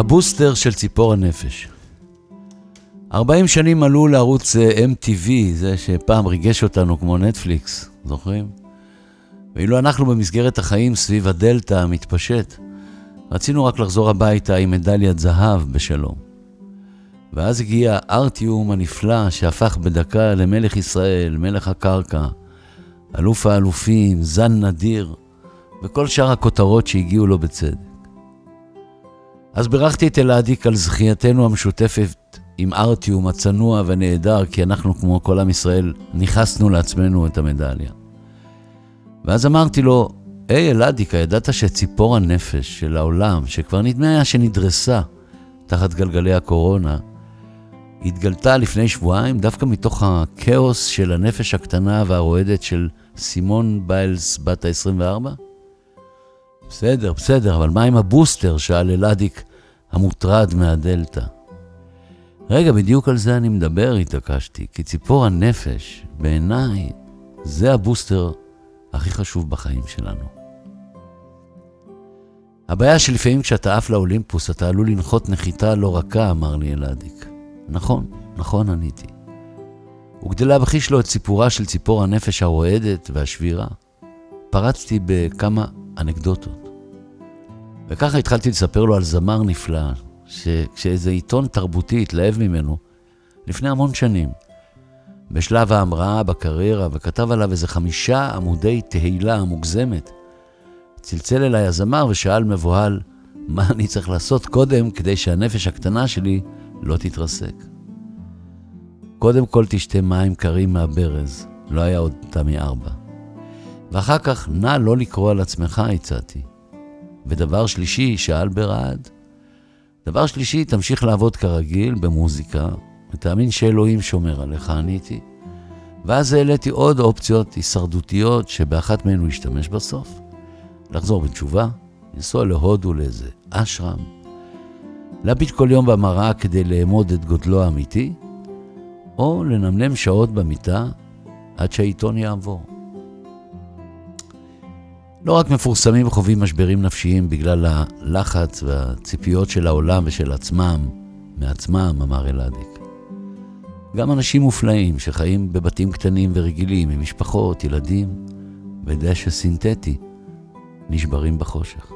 הבוסטר של ציפור הנפש. 40 שנים עלו לערוץ אה, MTV, זה שפעם ריגש אותנו כמו נטפליקס, זוכרים? ואילו אנחנו במסגרת החיים סביב הדלתא המתפשט, רצינו רק לחזור הביתה עם מדליית זהב בשלום. ואז הגיע ארטיום הנפלא שהפך בדקה למלך ישראל, מלך הקרקע, אלוף האלופים, זן נדיר, וכל שאר הכותרות שהגיעו לו בצדק. אז בירכתי את אלעדיק על זכייתנו המשותפת עם ארטיום הצנוע והנהדר, כי אנחנו, כמו כל עם ישראל, ניכסנו לעצמנו את המדליה. ואז אמרתי לו, היי אלעדיקה, ידעת שציפור הנפש של העולם, שכבר נדמה היה שנדרסה תחת גלגלי הקורונה, התגלתה לפני שבועיים דווקא מתוך הכאוס של הנפש הקטנה והרועדת של סימון ביילס בת ה-24? בסדר, בסדר, אבל מה עם הבוסטר? שאל אלעדיק המוטרד מהדלתא. רגע, בדיוק על זה אני מדבר, התעקשתי, כי ציפור הנפש, בעיניי, זה הבוסטר הכי חשוב בחיים שלנו. הבעיה שלפעמים כשאתה עף לאולימפוס, אתה עלול לנחות נחיתה לא רכה, אמר לי אלעדיק. נכון, נכון עניתי. וכדי להבחיש לו את סיפורה של ציפור הנפש הרועדת והשבירה, פרצתי בכמה אנקדוטות. וככה התחלתי לספר לו על זמר נפלא, שכשאיזה עיתון תרבותי התלהב ממנו, לפני המון שנים, בשלב ההמראה בקריירה, וכתב עליו איזה חמישה עמודי תהילה מוגזמת, צלצל אליי הזמר ושאל מבוהל, מה אני צריך לעשות קודם כדי שהנפש הקטנה שלי לא תתרסק. קודם כל תשתה מים קרים מהברז, לא היה עוד תמי ארבע. ואחר כך, נא לא לקרוא על עצמך, הצעתי. ודבר שלישי, שאל ברעד. דבר שלישי, תמשיך לעבוד כרגיל במוזיקה, ותאמין שאלוהים שומר עליך, עניתי. ואז העליתי עוד אופציות הישרדותיות שבאחת מהן הוא ישתמש בסוף. לחזור בתשובה, לנסוע להודו לאיזה אשרם, להביט כל יום במראה כדי לאמוד את גודלו האמיתי, או לנמנם שעות במיטה עד שהעיתון יעבור. לא רק מפורסמים חווים משברים נפשיים בגלל הלחץ והציפיות של העולם ושל עצמם, מעצמם, אמר אלעדיק. גם אנשים מופלאים שחיים בבתים קטנים ורגילים, עם משפחות, ילדים, ודשא סינתטי, נשברים בחושך.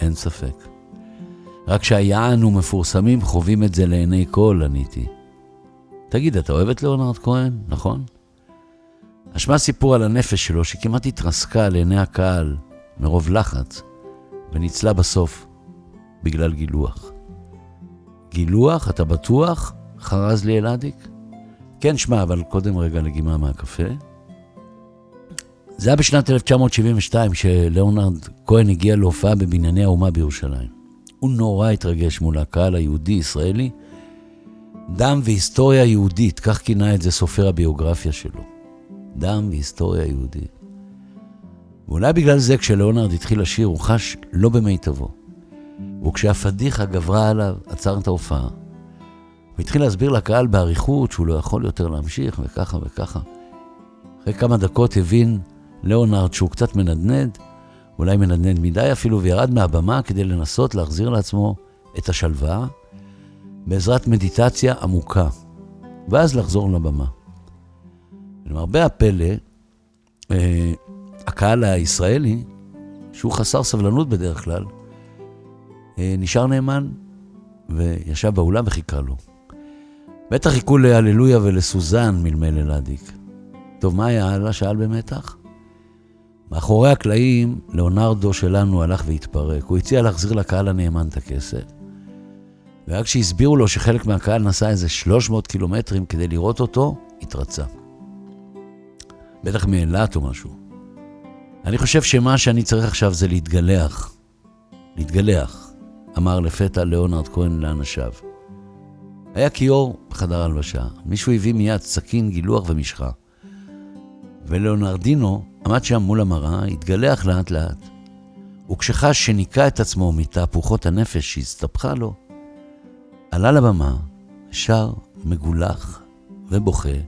אין ספק. רק שהיען ומפורסמים חווים את זה לעיני כל, עניתי. תגיד, אתה אוהב את ליאונרד כהן, נכון? אשמע סיפור על הנפש שלו שכמעט התרסקה לעיני הקהל מרוב לחץ, וניצלה בסוף בגלל גילוח. גילוח, אתה בטוח? חרז לי אלעדיק. כן, שמע, אבל קודם רגע לגימה מהקפה. זה היה בשנת 1972 שלאונרד כהן הגיע להופעה בבנייני האומה בירושלים. הוא נורא התרגש מול הקהל היהודי-ישראלי. דם והיסטוריה יהודית, כך כינה את זה סופר הביוגרפיה שלו. דם והיסטוריה יהודית. ואולי בגלל זה כשלאונרד התחיל לשיר הוא חש לא במיטבו. וכשהפדיחה גברה עליו, עצר את ההופעה. והתחיל להסביר לקהל באריכות שהוא לא יכול יותר להמשיך, וככה וככה. אחרי כמה דקות הבין ליאונרד שהוא קצת מנדנד, אולי מנדנד מדי אפילו, וירד מהבמה כדי לנסות להחזיר לעצמו את השלווה בעזרת מדיטציה עמוקה, ואז לחזור לבמה. למרבה הפלא, אה, הקהל הישראלי, שהוא חסר סבלנות בדרך כלל, אה, נשאר נאמן וישב באולם וחיכה לו. בטח חיכו להללויה ולסוזן, מלמל אלעדיק. טוב, מה היה הלאה? שאל במתח. מאחורי הקלעים, ליאונרדו שלנו הלך והתפרק. הוא הציע להחזיר לקהל הנאמן את הכסף. ורק כשהסבירו לו שחלק מהקהל נסע איזה 300 קילומטרים כדי לראות אותו, התרצה. בטח מאילת או משהו. אני חושב שמה שאני צריך עכשיו זה להתגלח. להתגלח, אמר לפתע ליאונרד כהן לאנשיו. היה כיור בחדר הלבשה. מישהו הביא מיד סכין, גילוח ומשחה. ולאונרדינו עמד שם מול המראה, התגלח לאט לאט. וכשחש שניקה את עצמו מתהפוכות הנפש שהסתבכה לו, עלה לבמה, שר מגולח ובוכה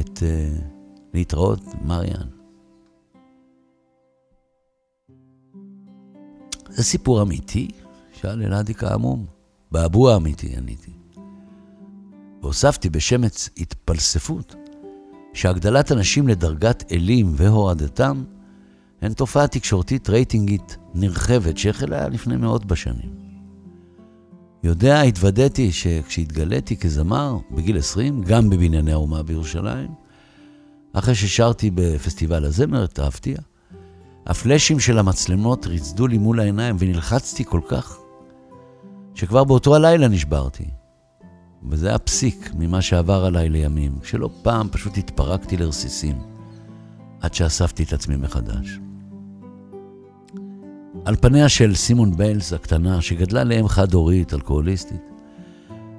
את uh, להתראות מריאן. זה סיפור אמיתי שאל אלעדיק העמום. באבו האמיתי, עניתי. והוספתי בשמץ התפלספות, שהגדלת אנשים לדרגת אלים והורדתם הן תופעה תקשורתית רייטינגית נרחבת שהחלה לפני מאות בשנים. יודע, התוודעתי שכשהתגליתי כזמר בגיל 20, גם בבנייני האומה בירושלים, אחרי ששרתי בפסטיבל הזמר את הפלאשים של המצלמות ריצדו לי מול העיניים ונלחצתי כל כך, שכבר באותו הלילה נשברתי. וזה היה פסיק ממה שעבר עליי לימים, שלא פעם פשוט התפרקתי לרסיסים, עד שאספתי את עצמי מחדש. על פניה של סימון ביילס הקטנה, שגדלה לאם חד-הורית, אלכוהוליסטית,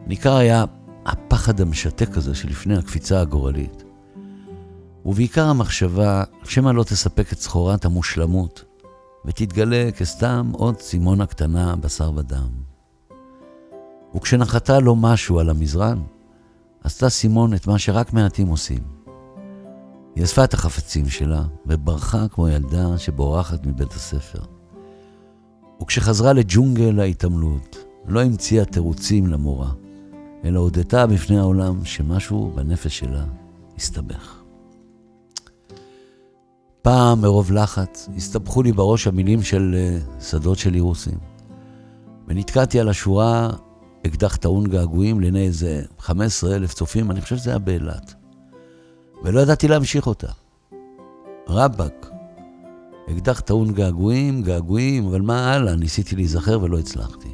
ניכר היה הפחד המשתק הזה שלפני הקפיצה הגורלית. ובעיקר המחשבה, שמא לא תספק את סחורת המושלמות, ותתגלה כסתם עוד סימונה קטנה, בשר ודם. וכשנחתה לו משהו על המזרן, עשתה סימון את מה שרק מעטים עושים. היא אספה את החפצים שלה וברחה כמו ילדה שבורחת מבית הספר. וכשחזרה לג'ונגל ההתעמלות, לא המציאה תירוצים למורה, אלא הודתה בפני העולם שמשהו בנפש שלה הסתבך. פעם, מרוב לחץ, הסתבכו לי בראש המילים של uh, שדות של אירוסים. ונתקעתי על השורה אקדח טעון געגועים לעיני איזה 15 אלף צופים, אני חושב שזה היה באילת. ולא ידעתי להמשיך אותה. רבאק, אקדח טעון געגועים, געגועים, אבל מה הלאה? ניסיתי להיזכר ולא הצלחתי.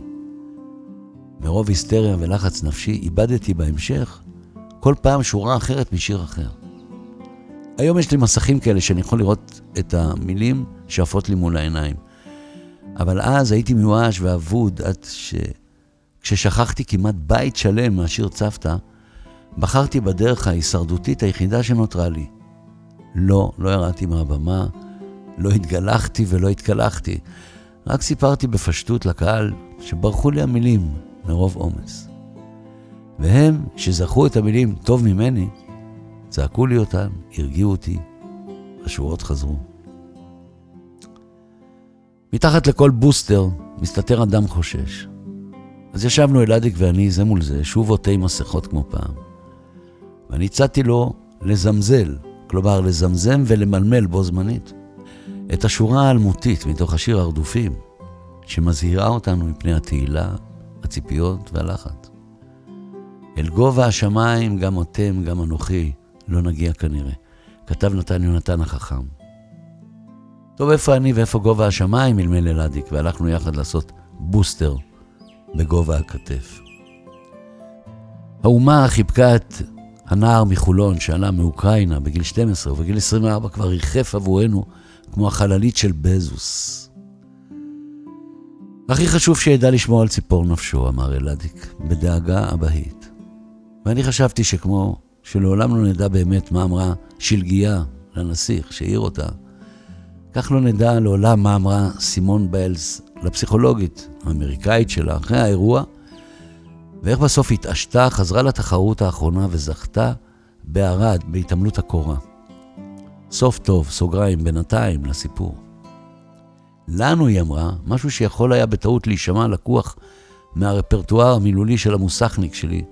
מרוב היסטריה ולחץ נפשי, איבדתי בהמשך כל פעם שורה אחרת משיר אחר. היום יש לי מסכים כאלה שאני יכול לראות את המילים שעפות לי מול העיניים. אבל אז הייתי מיואש ואבוד עד ש... כששכחתי כמעט בית שלם מהשיר צוותא, בחרתי בדרך ההישרדותית היחידה שנותרה לי. לא, לא ירדתי מהבמה, לא התגלחתי ולא התקלחתי. רק סיפרתי בפשטות לקהל שברחו לי המילים מרוב עומס. והם, שזכרו את המילים טוב ממני, צעקו לי אותם, הרגיעו אותי, השורות חזרו. מתחת לכל בוסטר מסתתר אדם חושש. אז ישבנו אלעדיק ואני זה מול זה, שוב עוטי מסכות כמו פעם. ואני הצעתי לו לזמזל, כלומר לזמזם ולמלמל בו זמנית, את השורה האלמותית מתוך השיר הרדופים, שמזהירה אותנו מפני התהילה, הציפיות והלחץ. אל גובה השמיים גם אתם, גם אנוכי, לא נגיע כנראה, כתב נתן יונתן החכם. טוב, איפה אני ואיפה גובה השמיים, מלמל אלעדיק, והלכנו יחד לעשות בוסטר בגובה הכתף. האומה חיבקה את הנער מחולון שעלה מאוקראינה בגיל 12 ובגיל 24 כבר ריחף עבורנו כמו החללית של בזוס. הכי חשוב שידע לשמור על ציפור נפשו, אמר אלאדיק, בדאגה אבהית. ואני חשבתי שכמו שלעולם לא נדע באמת מה אמרה שלגיה לנסיך שהעיר אותה, כך לא נדע לעולם מה אמרה סימון ביילס לפסיכולוגית האמריקאית שלה אחרי האירוע, ואיך בסוף התעשתה, חזרה לתחרות האחרונה וזכתה בערד, בהתעמלות הקורה. סוף טוב, סוגריים, בינתיים, לסיפור. לנו, היא אמרה, משהו שיכול היה בטעות להישמע לקוח מהרפרטואר המילולי של המוסכניק שלי,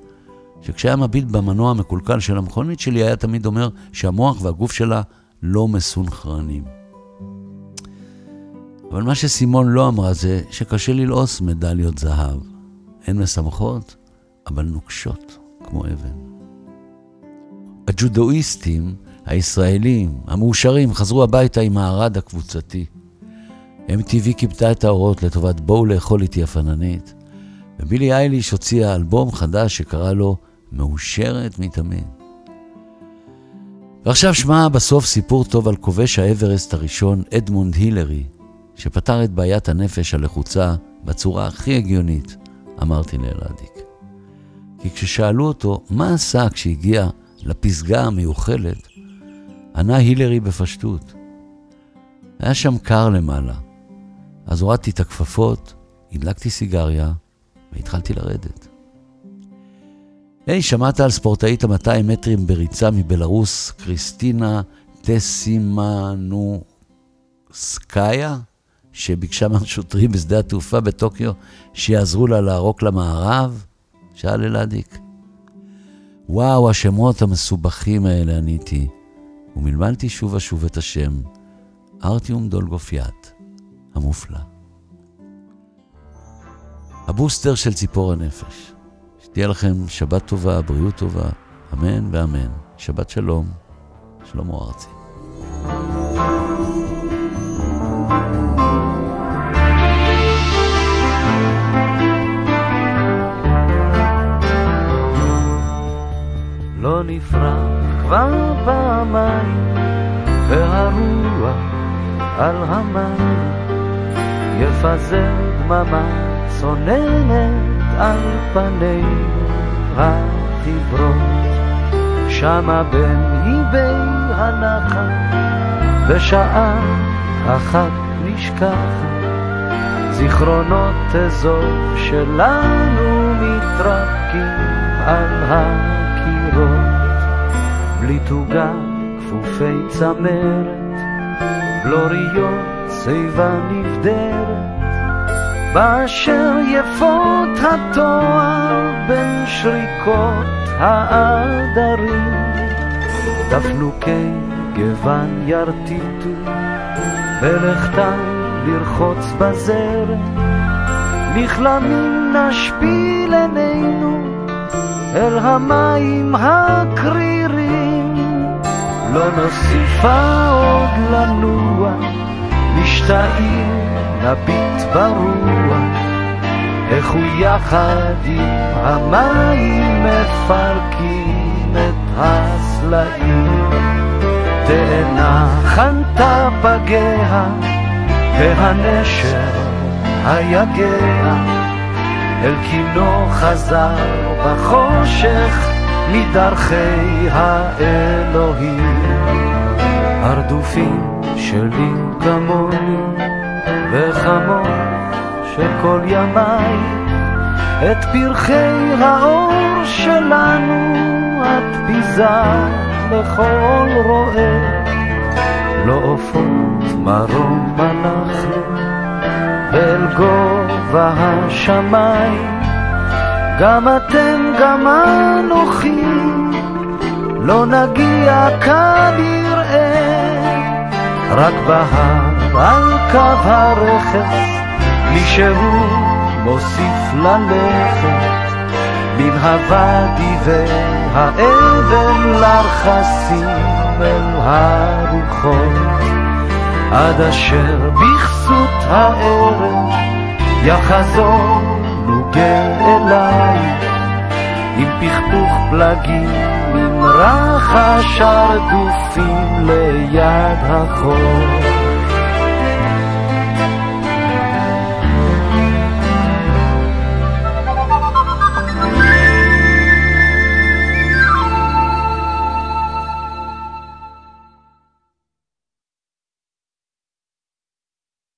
שכשהיה מביט במנוע המקולקל של המכונית שלי, היה תמיד אומר שהמוח והגוף שלה לא מסונכרנים. אבל מה שסימון לא אמרה זה שקשה ללעוס מדליות זהב. הן משמחות, אבל נוקשות, כמו אבן. הג'ודואיסטים הישראלים, המאושרים, חזרו הביתה עם הארד הקבוצתי. MTV כיבתה את האורות לטובת בואו לאכול איתי הפננית, ובילי אייליש הוציאה אלבום חדש שקרא לו מאושרת מתמיד. ועכשיו שמע בסוף סיפור טוב על כובש האברסט הראשון, אדמונד הילרי, שפתר את בעיית הנפש הלחוצה בצורה הכי הגיונית, אמרתי לאלעדיק. כי כששאלו אותו מה עשה כשהגיע לפסגה המיוחלת, ענה הילרי בפשטות. היה שם קר למעלה, אז הורדתי את הכפפות, הדלקתי סיגריה והתחלתי לרדת. היי, שמעת על ספורטאית ה-200 מטרים בריצה מבלארוס, קריסטינה טסימנוסקאיה? שביקשה מהשוטרים בשדה התעופה בטוקיו שיעזרו לה לערוק למערב? שאל אלעדיק. וואו, השמות המסובכים האלה עניתי, ומלמלתי שוב ושוב את השם, ארטיום דולגופיאט, המופלא. הבוסטר של ציפור הנפש. שתהיה לכם שבת טובה, בריאות טובה, אמן ואמן. שבת שלום, שלמה ארצי. לא נפרח כבר פעמיים, והרוח על המים יפזר דממה צוננת על פנינו החיוורות. שמה בין איבי הנחל, בשעה אחת נשכחת, זיכרונות אזור שלנו מתרקים על הקירות, בלי תוגה כפופי צמרת, בלוריות שיבה נבדרת, באשר יפות התואר בין שריקות העדרים, דפלוקי גוון ירטיטו, בלכתם לרחוץ בזרם, נכלמים נשפיל עינינו אל המים הקרירים, לא נוסיפה עוד לנוע, משתאים נביט ברוח. איך הוא יחד עם המים מפרקים את הסלעים. תאנה חנתה פגיה, והנשר היגע, אל קינו חזר בחושך מדרכי האלוהים. הרדופים שלי כמוני וכמוני שכל ימיי את פרחי האור שלנו את ביזה לכל רועה. לא עופות מרום אנחנו ואל גובה השמיים. גם אתם גם אנוכי לא נגיע כנראה רק בהר על קו הרכס מישהו מוסיף ללכת. מן הוואדי והאבן לרחסים אל הרוחות. עד אשר בכסות הערב יחזור נוגה אליי. עם פכפוך פלגים, עם רחש הרדופים ליד החור